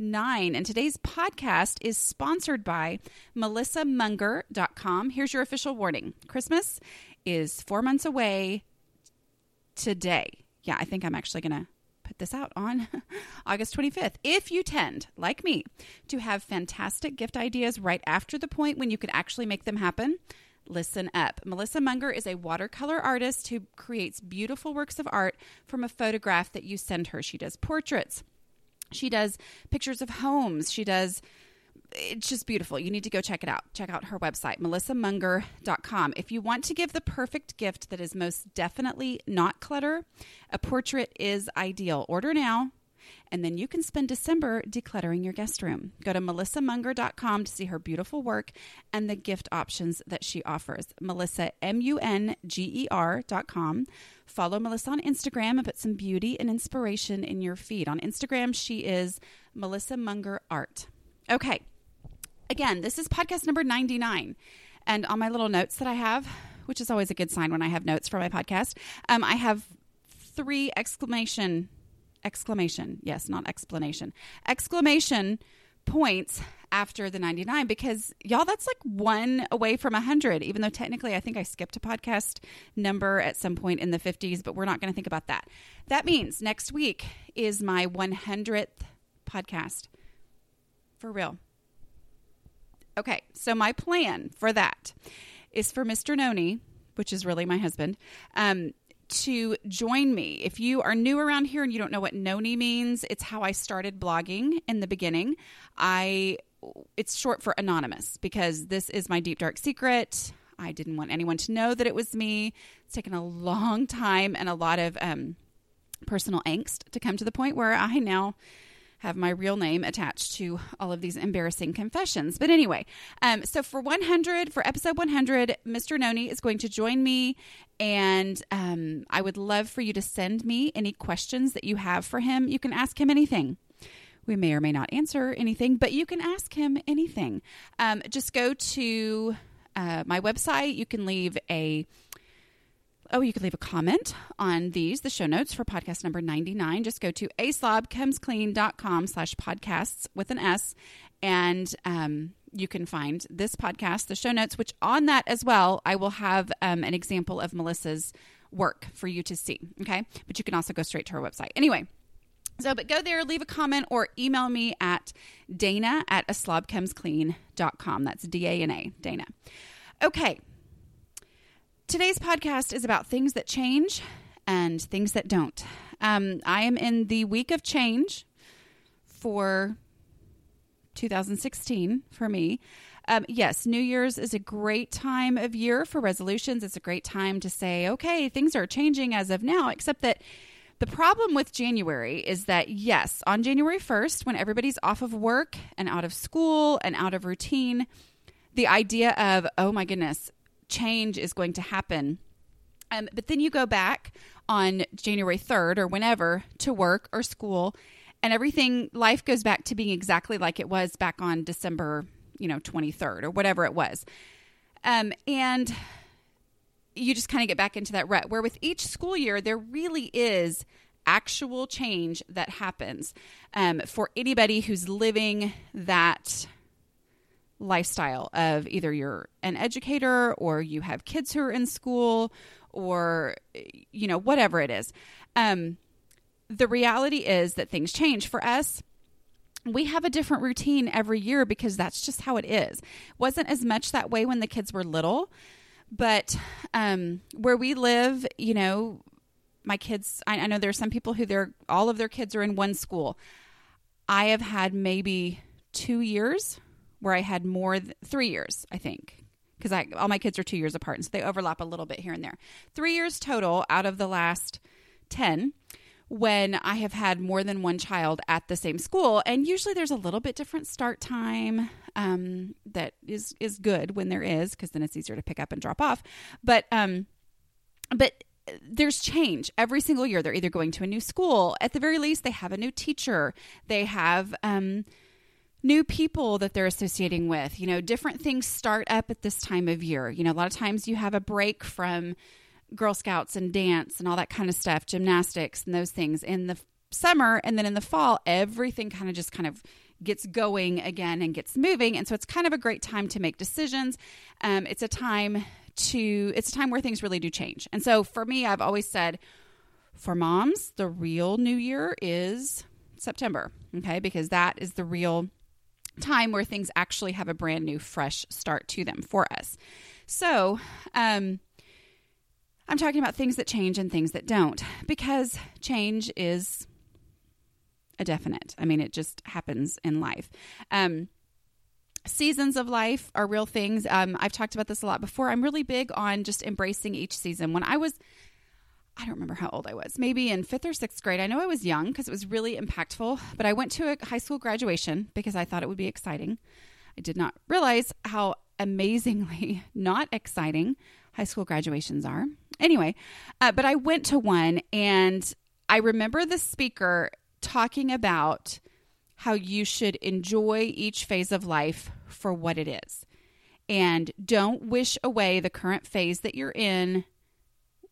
99, and today's podcast is sponsored by melissamunger.com. Here's your official warning Christmas is four months away today. Yeah, I think I'm actually going to put this out on August 25th. If you tend, like me, to have fantastic gift ideas right after the point when you could actually make them happen, listen up. Melissa Munger is a watercolor artist who creates beautiful works of art from a photograph that you send her. She does portraits, she does pictures of homes, she does. It's just beautiful. You need to go check it out. Check out her website, melissamunger.com. If you want to give the perfect gift that is most definitely not clutter, a portrait is ideal. Order now and then you can spend December decluttering your guest room. Go to melissamunger.com to see her beautiful work and the gift options that she offers. Melissa, M U N G E R.com. Follow Melissa on Instagram and put some beauty and inspiration in your feed. On Instagram, she is Melissa Munger Art. Okay. Again, this is podcast number 99. And on my little notes that I have, which is always a good sign when I have notes for my podcast, um, I have three exclamation exclamation. Yes not explanation. Exclamation points after the 99 because y'all that's like one away from 100 even though technically i think i skipped a podcast number at some point in the 50s but we're not going to think about that. That means next week is my 100th podcast. For real. Okay so my plan for that is for mr nony which is really my husband um, to join me. If you are new around here and you don't know what Nony means, it's how I started blogging in the beginning. I it's short for anonymous because this is my deep dark secret. I didn't want anyone to know that it was me. It's taken a long time and a lot of um, personal angst to come to the point where I now have my real name attached to all of these embarrassing confessions. But anyway, um, so for 100, for episode 100, Mr. Nony is going to join me. And um, I would love for you to send me any questions that you have for him. You can ask him anything. We may or may not answer anything, but you can ask him anything. Um, just go to uh, my website. You can leave a Oh, you can leave a comment on these, the show notes for podcast number 99. Just go to aslobcomesclean.com slash podcasts with an S, and um, you can find this podcast, the show notes, which on that as well, I will have um, an example of Melissa's work for you to see. Okay. But you can also go straight to her website. Anyway, so, but go there, leave a comment, or email me at dana at aslobcomesclean.com. That's D A N A, Dana. Okay. Today's podcast is about things that change and things that don't. Um, I am in the week of change for 2016 for me. Um, yes, New Year's is a great time of year for resolutions. It's a great time to say, okay, things are changing as of now, except that the problem with January is that, yes, on January 1st, when everybody's off of work and out of school and out of routine, the idea of, oh my goodness, change is going to happen. Um, but then you go back on January 3rd or whenever to work or school, and everything, life goes back to being exactly like it was back on December, you know, 23rd or whatever it was. Um, and you just kind of get back into that rut where with each school year, there really is actual change that happens um, for anybody who's living that lifestyle of either you're an educator or you have kids who are in school or you know whatever it is um, the reality is that things change for us we have a different routine every year because that's just how it is. Wasn't as much that way when the kids were little, but um, where we live, you know, my kids. I, I know there are some people who they're all of their kids are in one school. I have had maybe two years where I had more th- three years, I think, because I all my kids are two years apart, and so they overlap a little bit here and there. Three years total out of the last ten when I have had more than one child at the same school, and usually there's a little bit different start time um, that is is good when there is, because then it's easier to pick up and drop off. But um, but there's change every single year. They're either going to a new school, at the very least, they have a new teacher, they have um, new people that they're associating with. You know, different things start up at this time of year. You know, a lot of times you have a break from Girl Scouts and dance and all that kind of stuff, gymnastics and those things in the summer. And then in the fall, everything kind of just kind of gets going again and gets moving. And so it's kind of a great time to make decisions. Um, it's a time to, it's a time where things really do change. And so for me, I've always said for moms, the real new year is September, okay? Because that is the real time where things actually have a brand new, fresh start to them for us. So, um, I'm talking about things that change and things that don't because change is a definite. I mean, it just happens in life. Um, seasons of life are real things. Um, I've talked about this a lot before. I'm really big on just embracing each season. When I was, I don't remember how old I was, maybe in fifth or sixth grade. I know I was young because it was really impactful, but I went to a high school graduation because I thought it would be exciting. I did not realize how amazingly not exciting high school graduations are. Anyway, uh, but I went to one and I remember the speaker talking about how you should enjoy each phase of life for what it is. And don't wish away the current phase that you're in,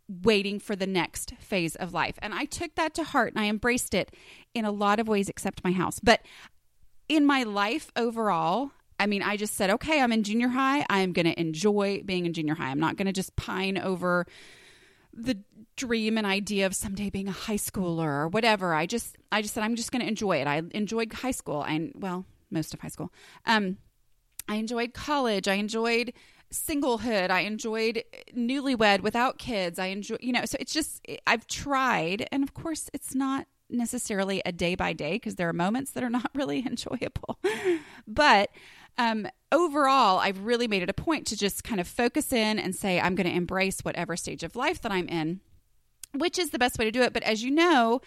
waiting for the next phase of life. And I took that to heart and I embraced it in a lot of ways, except my house. But in my life overall, I mean, I just said, okay, I'm in junior high. I am going to enjoy being in junior high. I'm not going to just pine over the dream and idea of someday being a high schooler or whatever. I just, I just said, I'm just going to enjoy it. I enjoyed high school and, well, most of high school. Um, I enjoyed college. I enjoyed singlehood. I enjoyed newlywed without kids. I enjoy, you know, so it's just, I've tried. And of course, it's not necessarily a day by day because there are moments that are not really enjoyable. but um, overall, I've really made it a point to just kind of focus in and say, I'm going to embrace whatever stage of life that I'm in, which is the best way to do it. But as you know,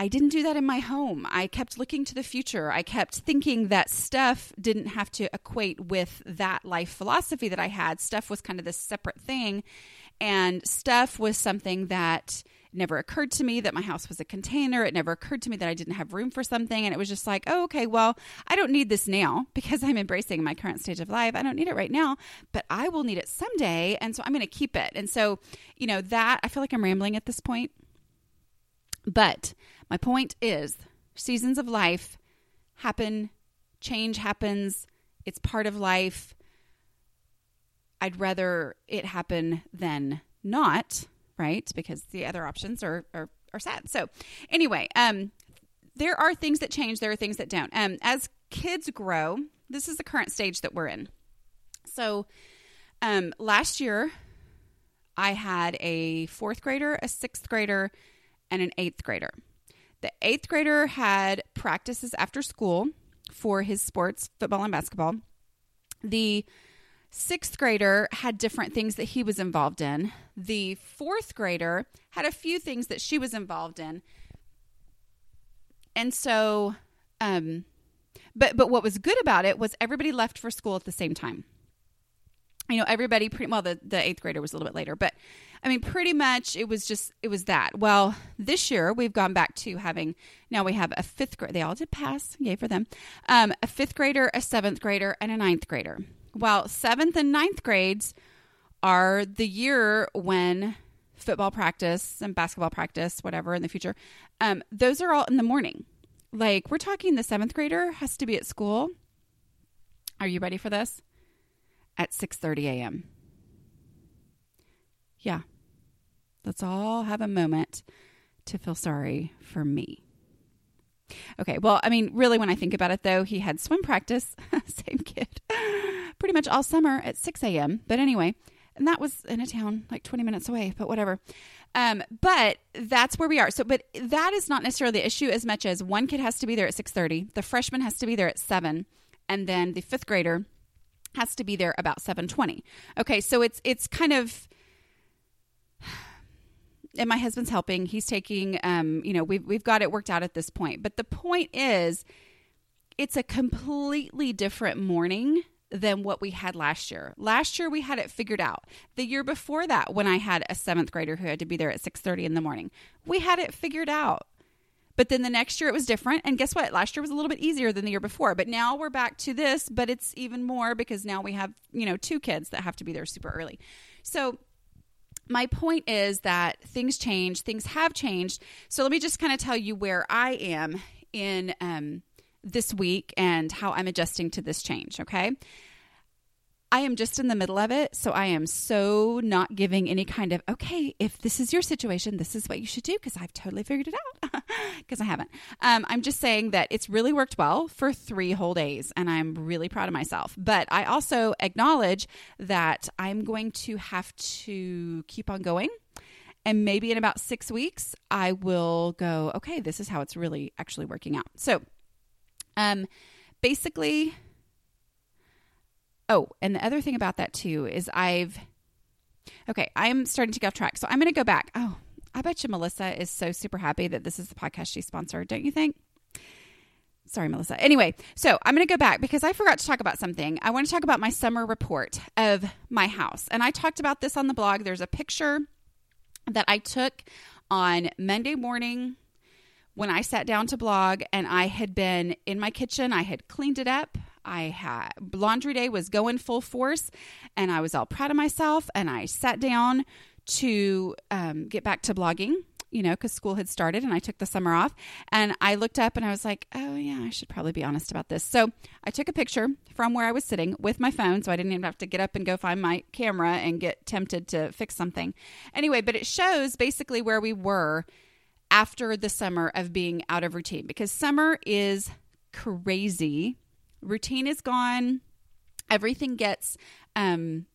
I didn't do that in my home. I kept looking to the future. I kept thinking that stuff didn't have to equate with that life philosophy that I had. Stuff was kind of this separate thing. And stuff was something that never occurred to me that my house was a container. It never occurred to me that I didn't have room for something. And it was just like, oh, okay, well, I don't need this now because I'm embracing my current stage of life. I don't need it right now, but I will need it someday. And so I'm going to keep it. And so, you know, that I feel like I'm rambling at this point. But my point is seasons of life happen, change happens, it's part of life. I'd rather it happen than not right? Because the other options are are, are sad. So anyway, um, there are things that change. There are things that don't. Um, as kids grow, this is the current stage that we're in. So, um, last year, I had a fourth grader, a sixth grader, and an eighth grader. The eighth grader had practices after school for his sports, football and basketball. The sixth grader had different things that he was involved in. The fourth grader had a few things that she was involved in. And so, um, but but what was good about it was everybody left for school at the same time. You know, everybody pretty well. The the eighth grader was a little bit later, but I mean, pretty much it was just it was that. Well, this year we've gone back to having now we have a fifth grade. They all did pass, yay for them. Um, a fifth grader, a seventh grader, and a ninth grader. Well, seventh and ninth grades are the year when football practice and basketball practice, whatever in the future, um, those are all in the morning. Like we're talking, the seventh grader has to be at school. Are you ready for this? At six thirty a.m. Yeah, let's all have a moment to feel sorry for me. Okay, well, I mean, really, when I think about it, though, he had swim practice, same kid, pretty much all summer at 6 a.m. But anyway, and that was in a town like 20 minutes away, but whatever. Um, but that's where we are. So, but that is not necessarily the issue as much as one kid has to be there at 6:30, the freshman has to be there at 7, and then the fifth grader has to be there about 7:20. Okay, so it's it's kind of and my husband's helping. He's taking um, you know, we've we've got it worked out at this point. But the point is it's a completely different morning than what we had last year. Last year we had it figured out. The year before that when I had a 7th grader who had to be there at 6:30 in the morning, we had it figured out. But then the next year it was different. And guess what? Last year was a little bit easier than the year before. But now we're back to this, but it's even more because now we have, you know, two kids that have to be there super early. So my point is that things change, things have changed. So let me just kind of tell you where I am in um, this week and how I'm adjusting to this change, okay? I am just in the middle of it. So I am so not giving any kind of, okay, if this is your situation, this is what you should do because I've totally figured it out because I haven't. Um, I'm just saying that it's really worked well for three whole days and I'm really proud of myself. But I also acknowledge that I'm going to have to keep on going. And maybe in about six weeks, I will go, okay, this is how it's really actually working out. So, um, basically, Oh, and the other thing about that too is I've okay, I'm starting to get off track. So I'm going to go back. Oh, I bet you Melissa is so super happy that this is the podcast she sponsored, don't you think? Sorry, Melissa. Anyway, so I'm going to go back because I forgot to talk about something. I want to talk about my summer report of my house. And I talked about this on the blog. There's a picture that I took on Monday morning when I sat down to blog and I had been in my kitchen. I had cleaned it up. I had laundry day was going full force, and I was all proud of myself. And I sat down to um, get back to blogging, you know, because school had started and I took the summer off. And I looked up and I was like, oh, yeah, I should probably be honest about this. So I took a picture from where I was sitting with my phone. So I didn't even have to get up and go find my camera and get tempted to fix something. Anyway, but it shows basically where we were after the summer of being out of routine because summer is crazy routine is gone everything gets um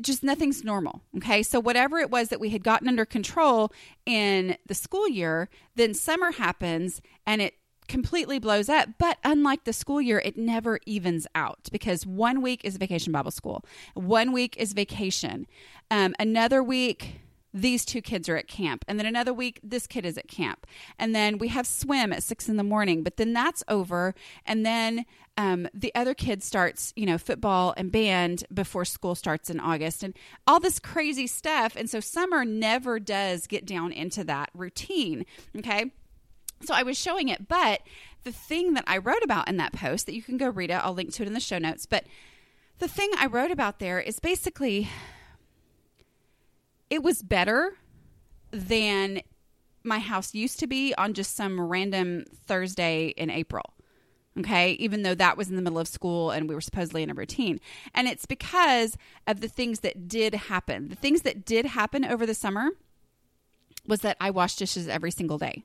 just nothing's normal. Okay. So, whatever it was that we had gotten under control in the school year, then summer happens and it completely blows up. But unlike the school year, it never evens out because one week is vacation Bible school, one week is vacation, um, another week these two kids are at camp. And then another week, this kid is at camp. And then we have swim at six in the morning, but then that's over. And then um, the other kid starts, you know, football and band before school starts in August and all this crazy stuff. And so summer never does get down into that routine. Okay. So I was showing it, but the thing that I wrote about in that post that you can go read it, I'll link to it in the show notes. But the thing I wrote about there is basically it was better than my house used to be on just some random Thursday in April. Okay, even though that was in the middle of school and we were supposedly in a routine. And it's because of the things that did happen. The things that did happen over the summer was that I washed dishes every single day.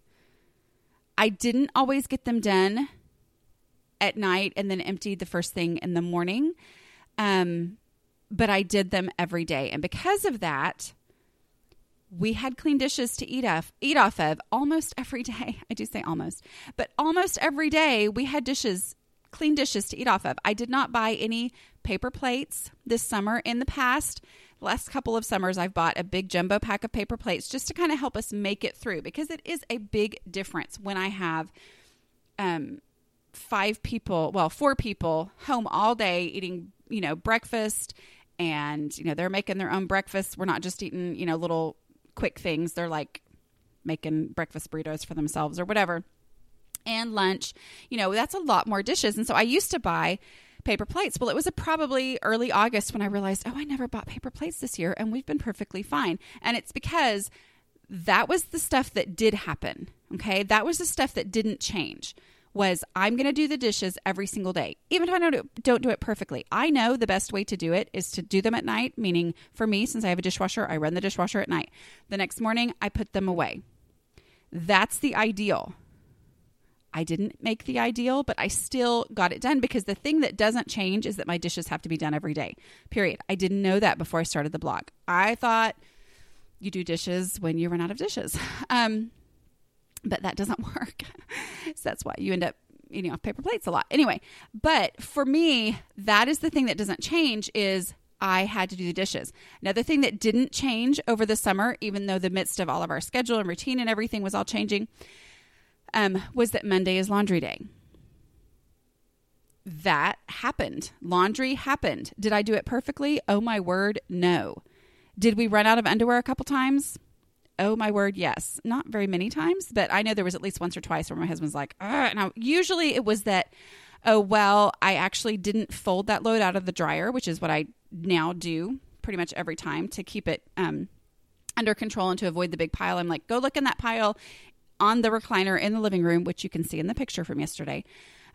I didn't always get them done at night and then emptied the first thing in the morning. Um, but I did them every day. And because of that, we had clean dishes to eat off eat off of almost every day. I do say almost, but almost every day we had dishes, clean dishes to eat off of. I did not buy any paper plates this summer. In the past, last couple of summers, I've bought a big jumbo pack of paper plates just to kind of help us make it through because it is a big difference when I have um five people, well, four people home all day eating, you know, breakfast and you know they're making their own breakfast. We're not just eating, you know, little quick things. They're like making breakfast burritos for themselves or whatever. And lunch, you know, that's a lot more dishes. And so I used to buy paper plates. Well, it was probably early August when I realized, oh, I never bought paper plates this year, and we've been perfectly fine. And it's because that was the stuff that did happen. Okay. That was the stuff that didn't change was I'm going to do the dishes every single day, even if I don't, don't do it perfectly. I know the best way to do it is to do them at night, meaning for me, since I have a dishwasher, I run the dishwasher at night. The next morning, I put them away. That's the ideal. I didn't make the ideal, but I still got it done because the thing that doesn't change is that my dishes have to be done every day. Period. I didn't know that before I started the blog. I thought you do dishes when you run out of dishes. Um, but that doesn't work. so that's why you end up eating off paper plates a lot. Anyway, but for me, that is the thing that doesn't change is I had to do the dishes. Another thing that didn't change over the summer, even though the midst of all of our schedule and routine and everything was all changing, um, was that Monday is laundry day. That happened. Laundry happened. Did I do it perfectly? Oh my word, no. Did we run out of underwear a couple times? Oh my word, yes. Not very many times, but I know there was at least once or twice where my husband's like, Ugh. now usually it was that, oh well, I actually didn't fold that load out of the dryer, which is what I now do pretty much every time to keep it um, under control and to avoid the big pile. I'm like, go look in that pile on the recliner in the living room, which you can see in the picture from yesterday.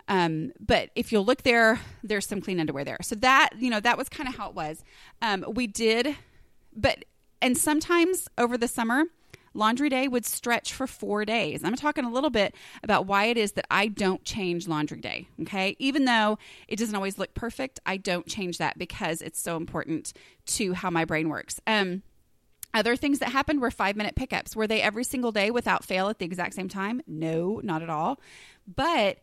Um, but if you'll look there, there's some clean underwear there. So that, you know, that was kind of how it was. Um, we did, but, and sometimes over the summer, laundry day would stretch for four days. I'm talking a little bit about why it is that I don't change laundry day. Okay. Even though it doesn't always look perfect, I don't change that because it's so important to how my brain works. Um, other things that happened were five minute pickups. Were they every single day without fail at the exact same time? No, not at all. But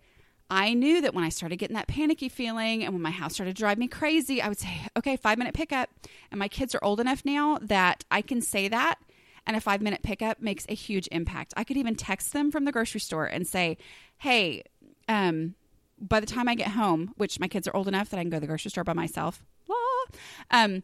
I knew that when I started getting that panicky feeling and when my house started to drive me crazy, I would say, okay, five minute pickup. And my kids are old enough now that I can say that. And a five minute pickup makes a huge impact. I could even text them from the grocery store and say, hey, um, by the time I get home, which my kids are old enough that I can go to the grocery store by myself, um,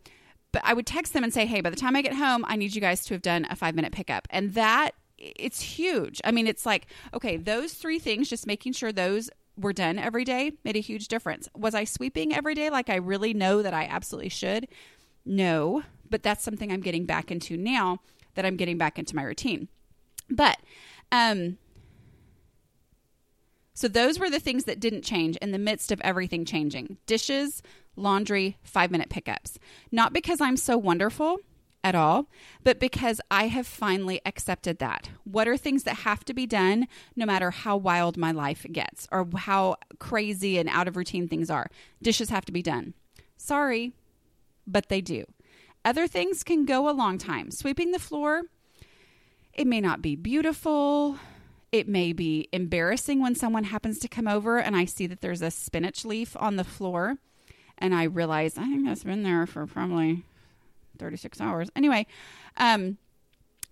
but I would text them and say, hey, by the time I get home, I need you guys to have done a five minute pickup. And that, it's huge. I mean, it's like, okay, those three things, just making sure those were done every day made a huge difference. Was I sweeping every day like I really know that I absolutely should? No, but that's something I'm getting back into now that I'm getting back into my routine. But, um, so those were the things that didn't change in the midst of everything changing dishes, laundry, five minute pickups. Not because I'm so wonderful at all, but because I have finally accepted that. What are things that have to be done no matter how wild my life gets or how crazy and out of routine things are? Dishes have to be done. Sorry, but they do. Other things can go a long time. Sweeping the floor, it may not be beautiful. It may be embarrassing when someone happens to come over and I see that there's a spinach leaf on the floor and I realize I think that's been there for probably 36 hours. Anyway, um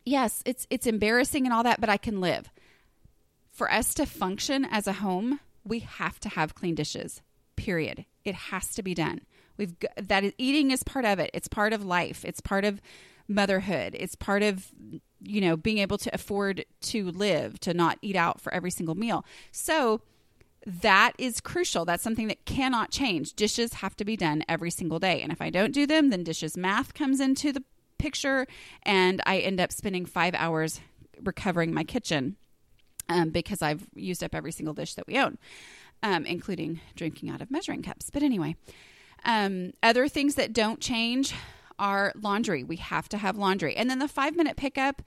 yes, it's it's embarrassing and all that, but I can live. For us to function as a home, we have to have clean dishes. Period. It has to be done. We've that is, eating is part of it. It's part of life. It's part of motherhood. It's part of you know being able to afford to live, to not eat out for every single meal. So that is crucial. That's something that cannot change. Dishes have to be done every single day. And if I don't do them, then dishes math comes into the picture and I end up spending five hours recovering my kitchen um, because I've used up every single dish that we own, um, including drinking out of measuring cups. But anyway, um, other things that don't change are laundry. We have to have laundry. And then the five minute pickup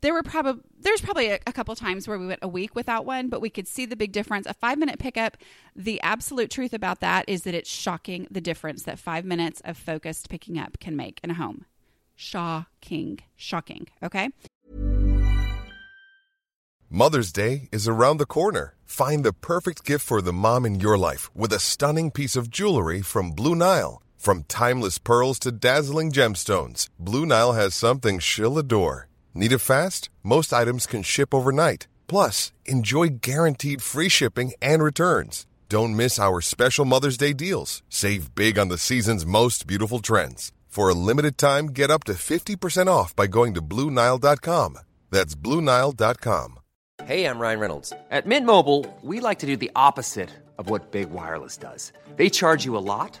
there were probably there's probably a, a, couple times where we went a week without one but we could see the big difference. A five minute pickup the absolute truth about that is that it's shocking the difference that five minutes of focused picking up can make in a home. Shocking. Shocking. Okay? Mother's day is around the corner. Find the perfect gift for the mom in your life with a stunning piece of jewelry from blue nile. From timeless pearls to dazzling gemstones blue nile has something she'll adore Need it fast? Most items can ship overnight. Plus, enjoy guaranteed free shipping and returns. Don't miss our special Mother's Day deals. Save big on the season's most beautiful trends. For a limited time, get up to 50% off by going to Bluenile.com. That's Bluenile.com. Hey, I'm Ryan Reynolds. At Mint Mobile, we like to do the opposite of what Big Wireless does. They charge you a lot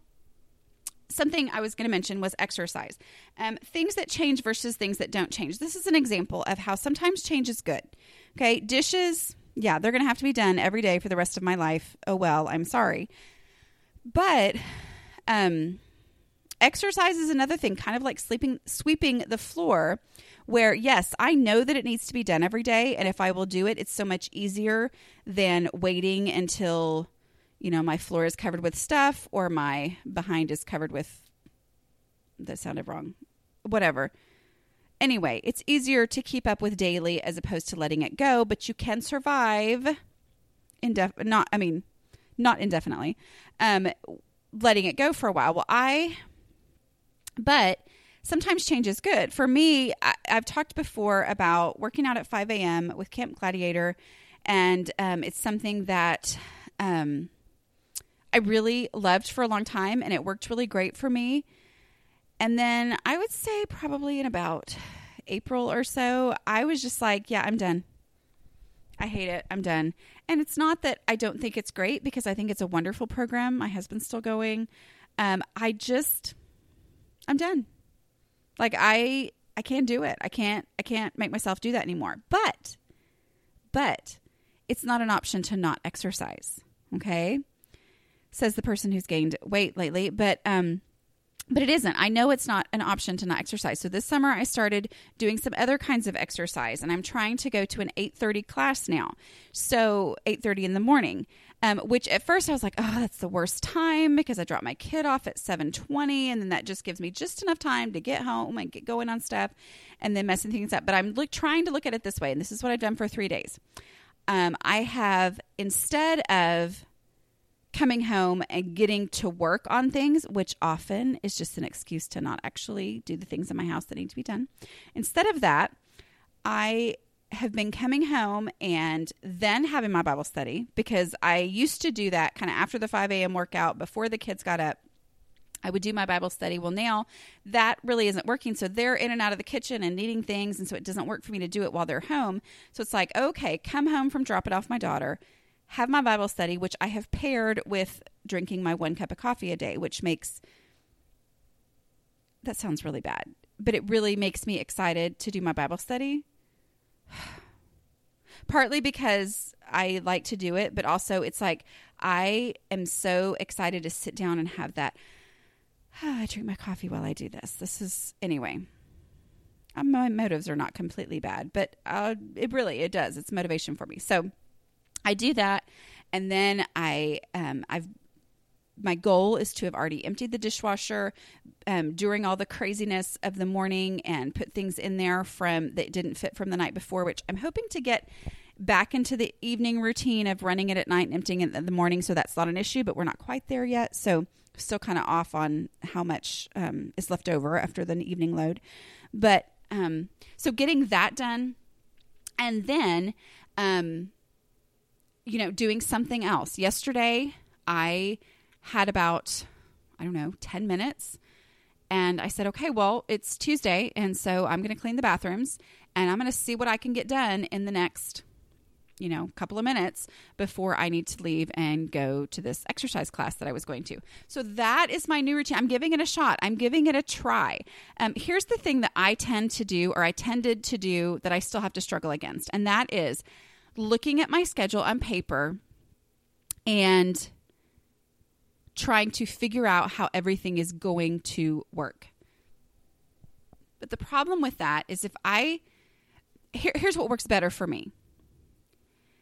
something I was going to mention was exercise. Um, things that change versus things that don't change. This is an example of how sometimes change is good. Okay, dishes, yeah, they're going to have to be done every day for the rest of my life. Oh well, I'm sorry. But um exercise is another thing, kind of like sleeping sweeping the floor where yes, I know that it needs to be done every day and if I will do it, it's so much easier than waiting until you know, my floor is covered with stuff or my behind is covered with that sounded wrong. Whatever. Anyway, it's easier to keep up with daily as opposed to letting it go, but you can survive indef not I mean, not indefinitely. Um letting it go for a while. Well, I but sometimes change is good. For me, I, have talked before about working out at 5 a.m. with Camp Gladiator, and um, it's something that um, I really loved for a long time and it worked really great for me. And then I would say probably in about April or so, I was just like, yeah, I'm done. I hate it. I'm done. And it's not that I don't think it's great because I think it's a wonderful program. My husband's still going. Um, I just, I'm done. Like I, I can't do it. I can't, I can't make myself do that anymore. But, but it's not an option to not exercise. Okay says the person who's gained weight lately. But um, but it isn't. I know it's not an option to not exercise. So this summer I started doing some other kinds of exercise, and I'm trying to go to an 8:30 class now. So 8:30 in the morning. Um, which at first I was like, oh, that's the worst time because I drop my kid off at 7:20, and then that just gives me just enough time to get home and get going on stuff, and then messing things up. But I'm look, trying to look at it this way, and this is what I've done for three days. Um, I have instead of coming home and getting to work on things, which often is just an excuse to not actually do the things in my house that need to be done. Instead of that, I have been coming home and then having my Bible study because I used to do that kind of after the 5 a.m. workout before the kids got up. I would do my Bible study. Well, now that really isn't working. So they're in and out of the kitchen and needing things. And so it doesn't work for me to do it while they're home. So it's like, okay, come home from drop it off my daughter, have my Bible study, which I have paired with drinking my one cup of coffee a day, which makes that sounds really bad, but it really makes me excited to do my Bible study. Partly because I like to do it, but also it's like I am so excited to sit down and have that. I drink my coffee while I do this. This is anyway. My motives are not completely bad, but uh, it really it does. It's motivation for me. So I do that, and then I um, I've my goal is to have already emptied the dishwasher um, during all the craziness of the morning and put things in there from that didn't fit from the night before, which I'm hoping to get back into the evening routine of running it at night and emptying it in the morning. So that's not an issue, but we're not quite there yet. So still kind of off on how much um, is left over after the evening load. But um, so getting that done, and then um, you know, doing something else. Yesterday, I had about, I don't know, 10 minutes. And I said, okay, well, it's Tuesday. And so I'm going to clean the bathrooms and I'm going to see what I can get done in the next, you know, couple of minutes before I need to leave and go to this exercise class that I was going to. So that is my new routine. I'm giving it a shot, I'm giving it a try. Um, here's the thing that I tend to do, or I tended to do, that I still have to struggle against. And that is, looking at my schedule on paper and trying to figure out how everything is going to work. But the problem with that is if I, here, here's what works better for me.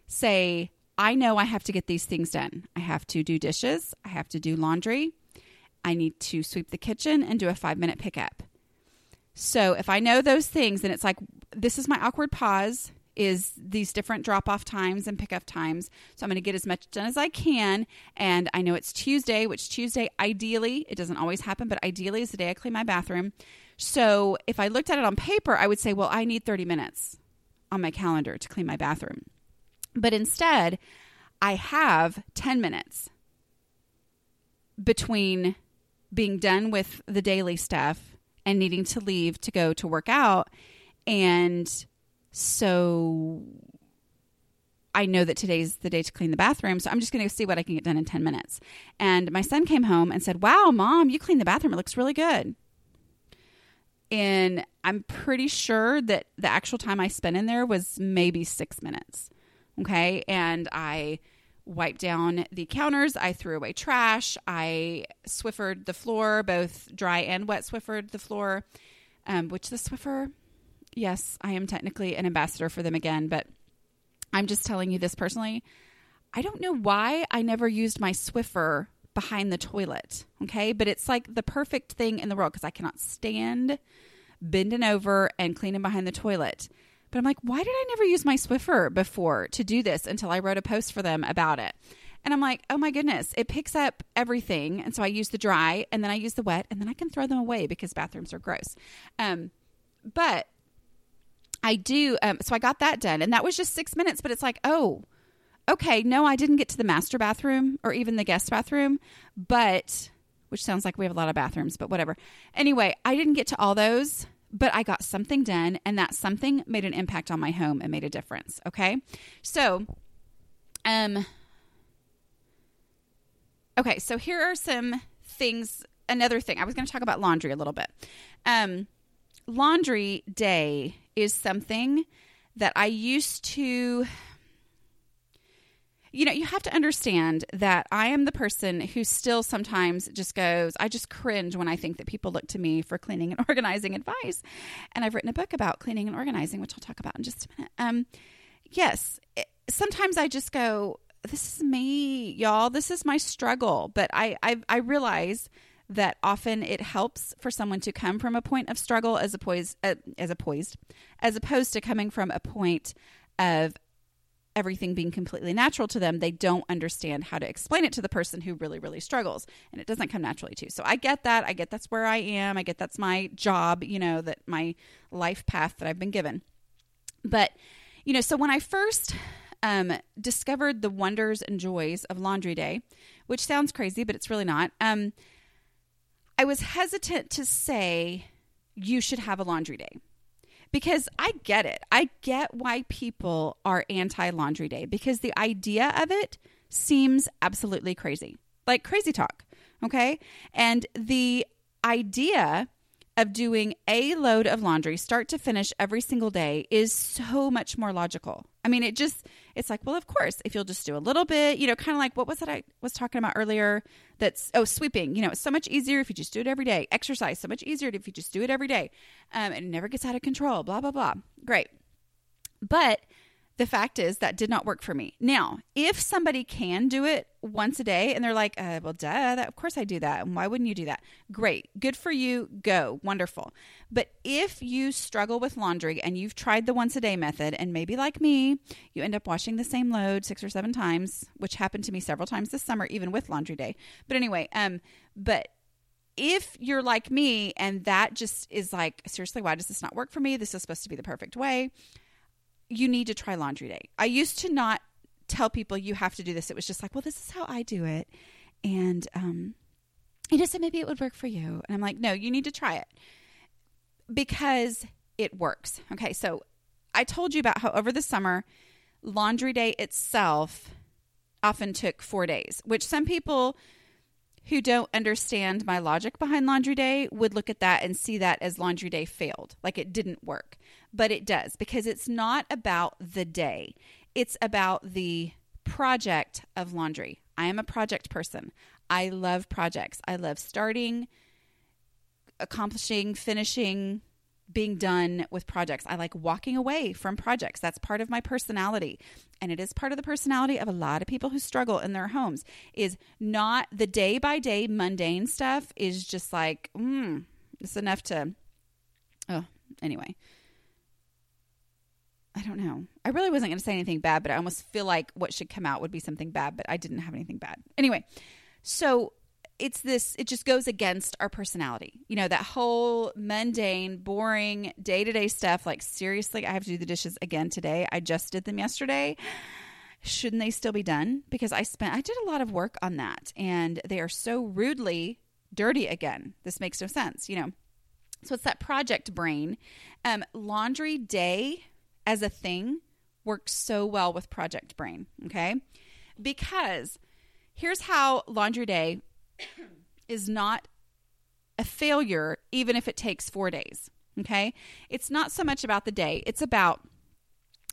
Say, I know I have to get these things done. I have to do dishes, I have to do laundry, I need to sweep the kitchen and do a five minute pickup. So if I know those things, then it's like, this is my awkward pause is these different drop off times and pick up times. So I'm going to get as much done as I can. And I know it's Tuesday, which Tuesday, ideally, it doesn't always happen, but ideally is the day I clean my bathroom. So if I looked at it on paper, I would say, well, I need 30 minutes on my calendar to clean my bathroom. But instead, I have 10 minutes between being done with the daily stuff and needing to leave to go to work out. And so I know that today's the day to clean the bathroom. So I'm just going to see what I can get done in 10 minutes. And my son came home and said, Wow, mom, you cleaned the bathroom. It looks really good. And I'm pretty sure that the actual time I spent in there was maybe six minutes. Okay. And I wiped down the counters. I threw away trash. I Swiffered the floor, both dry and wet Swiffered the floor, um, which the Swiffer, yes, I am technically an ambassador for them again, but I'm just telling you this personally. I don't know why I never used my Swiffer behind the toilet. Okay. But it's like the perfect thing in the world because I cannot stand bending over and cleaning behind the toilet. But I'm like, why did I never use my Swiffer before to do this until I wrote a post for them about it? And I'm like, oh my goodness, it picks up everything. And so I use the dry and then I use the wet and then I can throw them away because bathrooms are gross. Um, but I do, um, so I got that done and that was just six minutes, but it's like, oh, okay, no, I didn't get to the master bathroom or even the guest bathroom, but which sounds like we have a lot of bathrooms, but whatever. Anyway, I didn't get to all those but I got something done, and that something made an impact on my home and made a difference. Okay. So, um, okay, so here are some things. Another thing, I was going to talk about laundry a little bit. Um, laundry day is something that I used to you know, you have to understand that I am the person who still sometimes just goes, I just cringe when I think that people look to me for cleaning and organizing advice. And I've written a book about cleaning and organizing, which I'll talk about in just a minute. Um, yes, it, sometimes I just go, this is me, y'all. This is my struggle. But I, I, I realize that often it helps for someone to come from a point of struggle as opposed uh, as opposed as opposed to coming from a point of everything being completely natural to them, they don't understand how to explain it to the person who really, really struggles. And it doesn't come naturally to. So I get that. I get that's where I am. I get that's my job, you know, that my life path that I've been given. But, you know, so when I first um, discovered the wonders and joys of Laundry Day, which sounds crazy, but it's really not, um, I was hesitant to say you should have a laundry day because I get it. I get why people are anti laundry day because the idea of it seems absolutely crazy, like crazy talk. Okay. And the idea of doing a load of laundry start to finish every single day is so much more logical. I mean, it just, it's like, well, of course, if you'll just do a little bit, you know, kind of like what was it I was talking about earlier? That's, oh, sweeping. You know, it's so much easier if you just do it every day. Exercise, so much easier if you just do it every day. Um, it never gets out of control, blah, blah, blah. Great. But the fact is that did not work for me. Now, if somebody can do it once a day and they're like, uh, well, duh, that, of course I do that. And why wouldn't you do that? Great. Good for you. Go. Wonderful. But if you struggle with laundry and you've tried the once a day method, and maybe like me, you end up washing the same load six or seven times, which happened to me several times this summer, even with laundry day. But anyway, um, but if you're like me and that just is like, seriously, why does this not work for me? This is supposed to be the perfect way you need to try laundry day. I used to not tell people you have to do this. It was just like, well, this is how I do it. And um you just so maybe it would work for you. And I'm like, no, you need to try it because it works. Okay, so I told you about how over the summer, laundry day itself often took four days, which some people who don't understand my logic behind laundry day would look at that and see that as laundry day failed, like it didn't work. But it does because it's not about the day, it's about the project of laundry. I am a project person. I love projects. I love starting, accomplishing, finishing, being done with projects. I like walking away from projects. That's part of my personality. And it is part of the personality of a lot of people who struggle in their homes is not the day by day mundane stuff is just like, mm, it's enough to, oh, anyway. I don't know. I really wasn't going to say anything bad, but I almost feel like what should come out would be something bad, but I didn't have anything bad. Anyway, so it's this, it just goes against our personality. You know, that whole mundane, boring, day to day stuff. Like, seriously, I have to do the dishes again today. I just did them yesterday. Shouldn't they still be done? Because I spent, I did a lot of work on that and they are so rudely dirty again. This makes no sense, you know. So it's that project brain. Um, laundry day as a thing works so well with project brain, okay? Because here's how laundry day is not a failure, even if it takes four days, okay? It's not so much about the day, it's about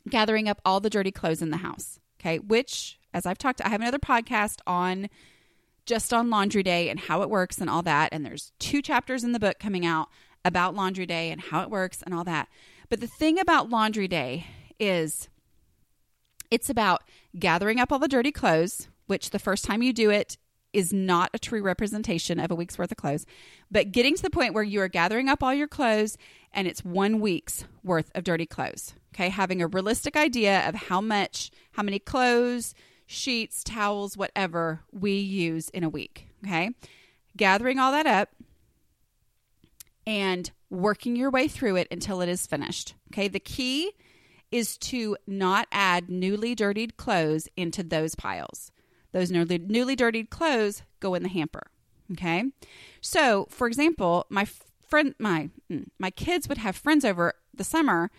gathering up all the dirty clothes in the house, okay? Which, as I've talked, I have another podcast on just on laundry day and how it works and all that. And there's two chapters in the book coming out about laundry day and how it works and all that. But the thing about laundry day is it's about gathering up all the dirty clothes, which the first time you do it is not a true representation of a week's worth of clothes, but getting to the point where you are gathering up all your clothes and it's one week's worth of dirty clothes. Okay, having a realistic idea of how much, how many clothes, sheets, towels, whatever we use in a week. Okay, gathering all that up and working your way through it until it is finished. Okay, the key is to not add newly dirtied clothes into those piles. Those newly, newly dirtied clothes go in the hamper. Okay, so for example, my friend, my mm, my kids would have friends over the summer,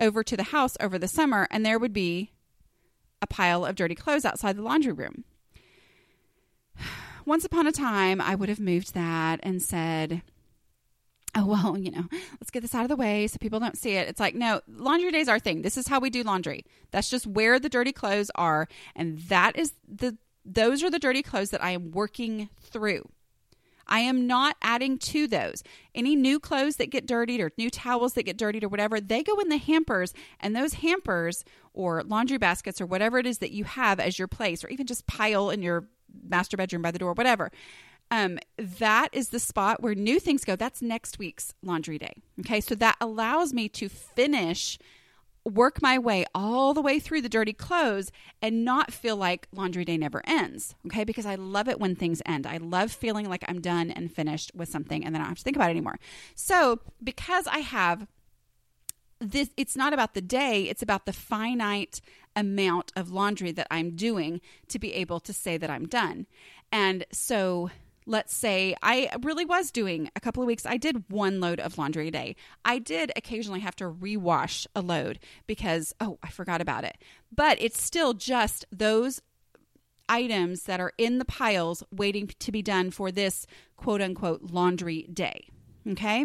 over to the house over the summer, and there would be a pile of dirty clothes outside the laundry room. Once upon a time, I would have moved that and said, oh well you know let's get this out of the way so people don't see it it's like no laundry day is our thing this is how we do laundry that's just where the dirty clothes are and that is the those are the dirty clothes that i am working through i am not adding to those any new clothes that get dirtied or new towels that get dirtied or whatever they go in the hampers and those hampers or laundry baskets or whatever it is that you have as your place or even just pile in your master bedroom by the door whatever um, that is the spot where new things go. That's next week's laundry day. Okay, so that allows me to finish, work my way all the way through the dirty clothes and not feel like laundry day never ends. Okay, because I love it when things end. I love feeling like I'm done and finished with something and then I don't have to think about it anymore. So, because I have this, it's not about the day, it's about the finite amount of laundry that I'm doing to be able to say that I'm done. And so, let's say I really was doing a couple of weeks, I did one load of laundry a day. I did occasionally have to rewash a load because, oh, I forgot about it. But it's still just those items that are in the piles waiting to be done for this quote unquote laundry day. Okay.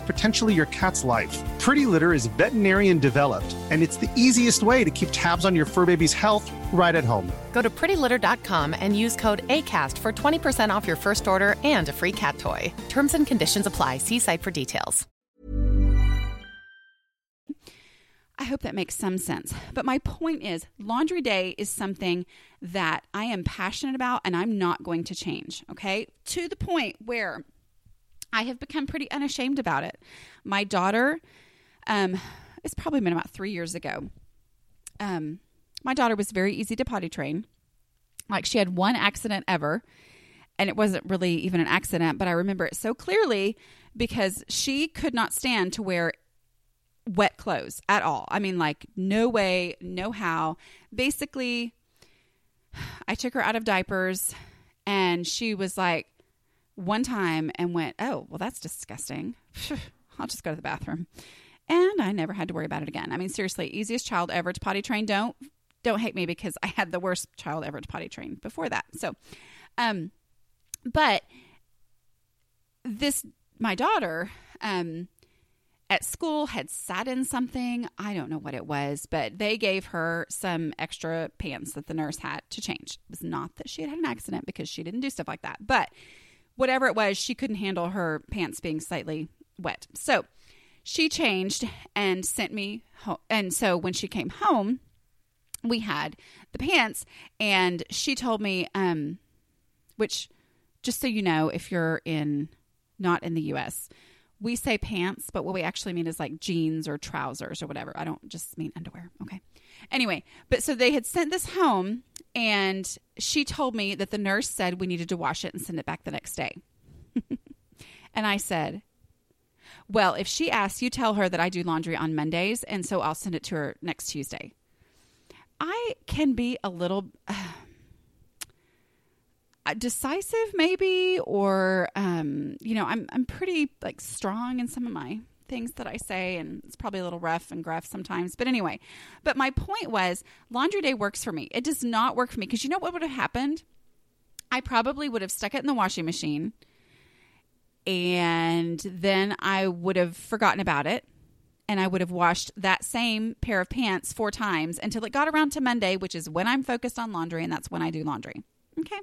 potentially your cat's life. Pretty Litter is veterinarian developed, and it's the easiest way to keep tabs on your fur baby's health right at home. Go to prettylitter.com and use code ACAST for 20% off your first order and a free cat toy. Terms and conditions apply. See site for details. I hope that makes some sense. But my point is, laundry day is something that I am passionate about and I'm not going to change, okay? To the point where I have become pretty unashamed about it. My daughter, um, it's probably been about three years ago. Um, my daughter was very easy to potty train. Like she had one accident ever, and it wasn't really even an accident, but I remember it so clearly because she could not stand to wear wet clothes at all. I mean, like, no way, no how. Basically, I took her out of diapers, and she was like, one time and went, Oh, well, that's disgusting. I'll just go to the bathroom. And I never had to worry about it again. I mean, seriously, easiest child ever to potty train. Don't don't hate me because I had the worst child ever to potty train before that. So, um, but this my daughter, um, at school had sat in something. I don't know what it was, but they gave her some extra pants that the nurse had to change. It was not that she had had an accident because she didn't do stuff like that, but whatever it was, she couldn't handle her pants being slightly wet. So she changed and sent me home. And so when she came home, we had the pants, and she told me, um, which just so you know, if you're in not in the US, we say pants, but what we actually mean is like jeans or trousers or whatever. I don't just mean underwear. Okay. Anyway, but so they had sent this home and she told me that the nurse said we needed to wash it and send it back the next day. and I said, well, if she asks, you tell her that I do laundry on Mondays, and so I'll send it to her next Tuesday. I can be a little uh, decisive, maybe, or um, you know, I'm I'm pretty like strong in some of my things that I say, and it's probably a little rough and gruff sometimes. But anyway, but my point was, laundry day works for me. It does not work for me because you know what would have happened? I probably would have stuck it in the washing machine and then I would have forgotten about it and I would have washed that same pair of pants four times until it got around to Monday, which is when I'm focused on laundry and that's when I do laundry. Okay.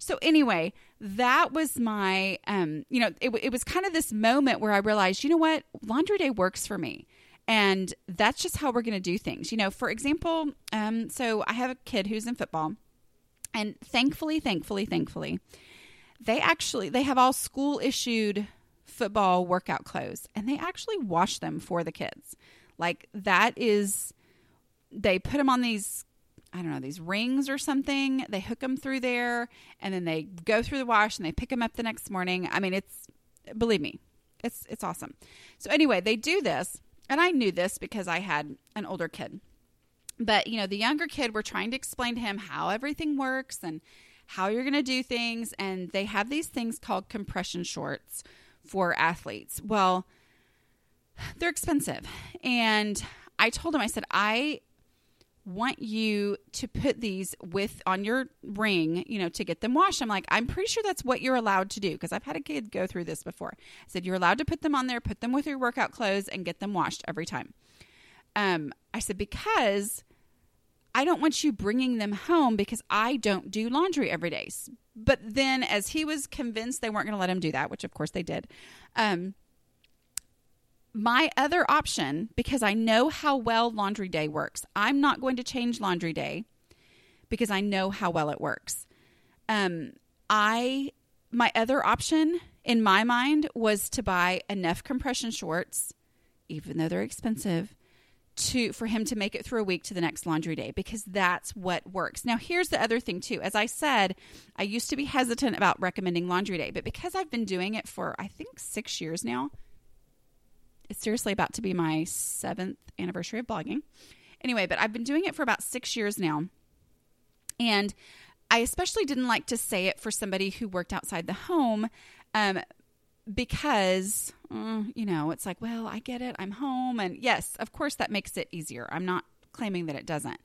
So anyway, that was my um you know, it it was kind of this moment where I realized, you know what? Laundry day works for me. And that's just how we're going to do things. You know, for example, um so I have a kid who's in football and thankfully, thankfully, thankfully, they actually they have all school issued football workout clothes and they actually wash them for the kids. Like that is they put them on these I don't know, these rings or something. They hook them through there and then they go through the wash and they pick them up the next morning. I mean, it's believe me, it's it's awesome. So anyway, they do this and I knew this because I had an older kid. But, you know, the younger kid we're trying to explain to him how everything works and how you're going to do things. And they have these things called compression shorts for athletes. Well, they're expensive. And I told him, I said, I want you to put these with on your ring, you know, to get them washed. I'm like, I'm pretty sure that's what you're allowed to do because I've had a kid go through this before. I said, You're allowed to put them on there, put them with your workout clothes, and get them washed every time. Um, I said, Because I don't want you bringing them home because I don't do laundry every day. But then, as he was convinced they weren't going to let him do that, which of course they did, um, my other option, because I know how well laundry day works, I'm not going to change laundry day because I know how well it works. Um, I my other option in my mind was to buy enough compression shorts, even though they're expensive, to for him to make it through a week to the next laundry day because that's what works. Now here's the other thing too. As I said, I used to be hesitant about recommending laundry day, but because I've been doing it for I think 6 years now, it's seriously about to be my 7th anniversary of blogging. Anyway, but I've been doing it for about 6 years now. And I especially didn't like to say it for somebody who worked outside the home um, because uh, you know it's like well i get it i'm home and yes of course that makes it easier i'm not claiming that it doesn't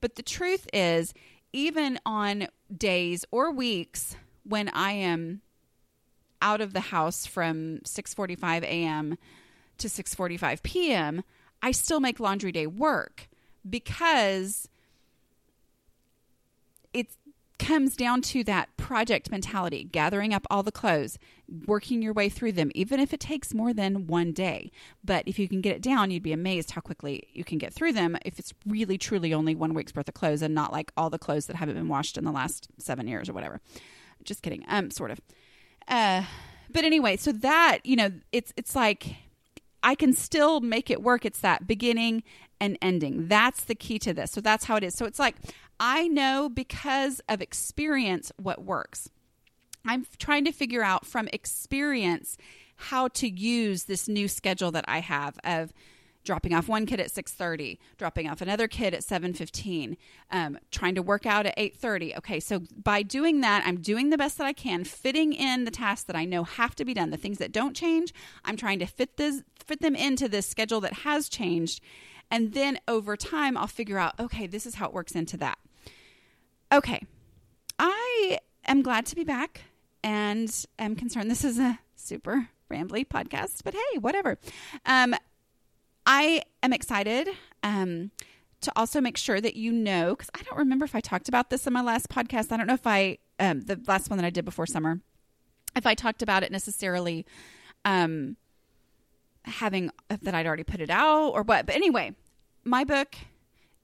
but the truth is even on days or weeks when i am out of the house from 6:45 a.m. to 6:45 p.m. I still make laundry day work because it comes down to that project mentality, gathering up all the clothes, working your way through them, even if it takes more than one day. But if you can get it down, you'd be amazed how quickly you can get through them if it's really, truly only one week's worth of clothes and not like all the clothes that haven't been washed in the last seven years or whatever. Just kidding. Um, sort of. Uh, but anyway, so that, you know, it's, it's like, I can still make it work. It's that beginning and ending. That's the key to this. So that's how it is. So it's like I know because of experience what works. I'm trying to figure out from experience how to use this new schedule that I have of dropping off one kid at 6.30 dropping off another kid at 7.15 um, trying to work out at 8.30 okay so by doing that i'm doing the best that i can fitting in the tasks that i know have to be done the things that don't change. I'm trying to fit this fit them into this schedule that has changed. And then over time i'll figure out okay this is how it works into that. Okay i am glad to be back and am concerned. This is a super rambly podcast, but hey, whatever. Um, I am excited um, to also make sure that you know, because I don't remember if I talked about this in my last podcast. I don't know if I, um, the last one that I did before summer, if I talked about it necessarily um, having that I'd already put it out or what. But anyway, my book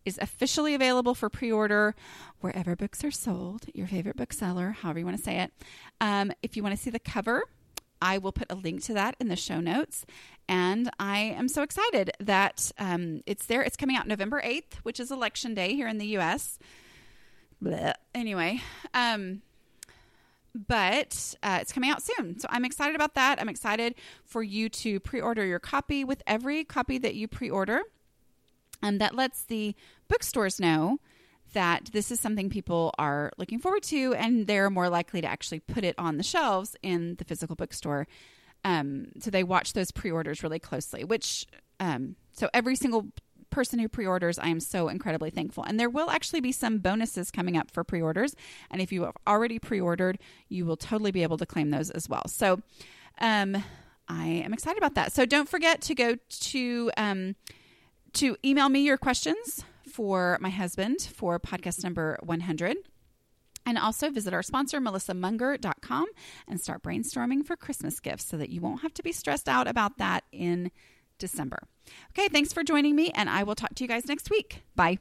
is officially available for pre-order wherever books are sold. Your favorite bookseller, however you want to say it. Um, if you want to see the cover, I will put a link to that in the show notes. And I am so excited that um, it's there. It's coming out November 8th, which is election day here in the US. Blech. Anyway, um, but uh, it's coming out soon. So I'm excited about that. I'm excited for you to pre order your copy with every copy that you pre order. And that lets the bookstores know that this is something people are looking forward to and they're more likely to actually put it on the shelves in the physical bookstore. Um, so they watch those pre orders really closely, which, um, so every single person who pre-orders i am so incredibly thankful. And there will actually be some bonuses coming up for pre-orders. And if you have already pre-ordered you will totally be able to claim those as well. So um, i am excited about that. So don't forget to go to um, to email me your questions for my husband for podcast number 100 and also visit our sponsor, melissamunger.com, and start brainstorming for Christmas gifts so that you won't have to be stressed out about that in December. Okay, thanks for joining me, and I will talk to you guys next week. Bye.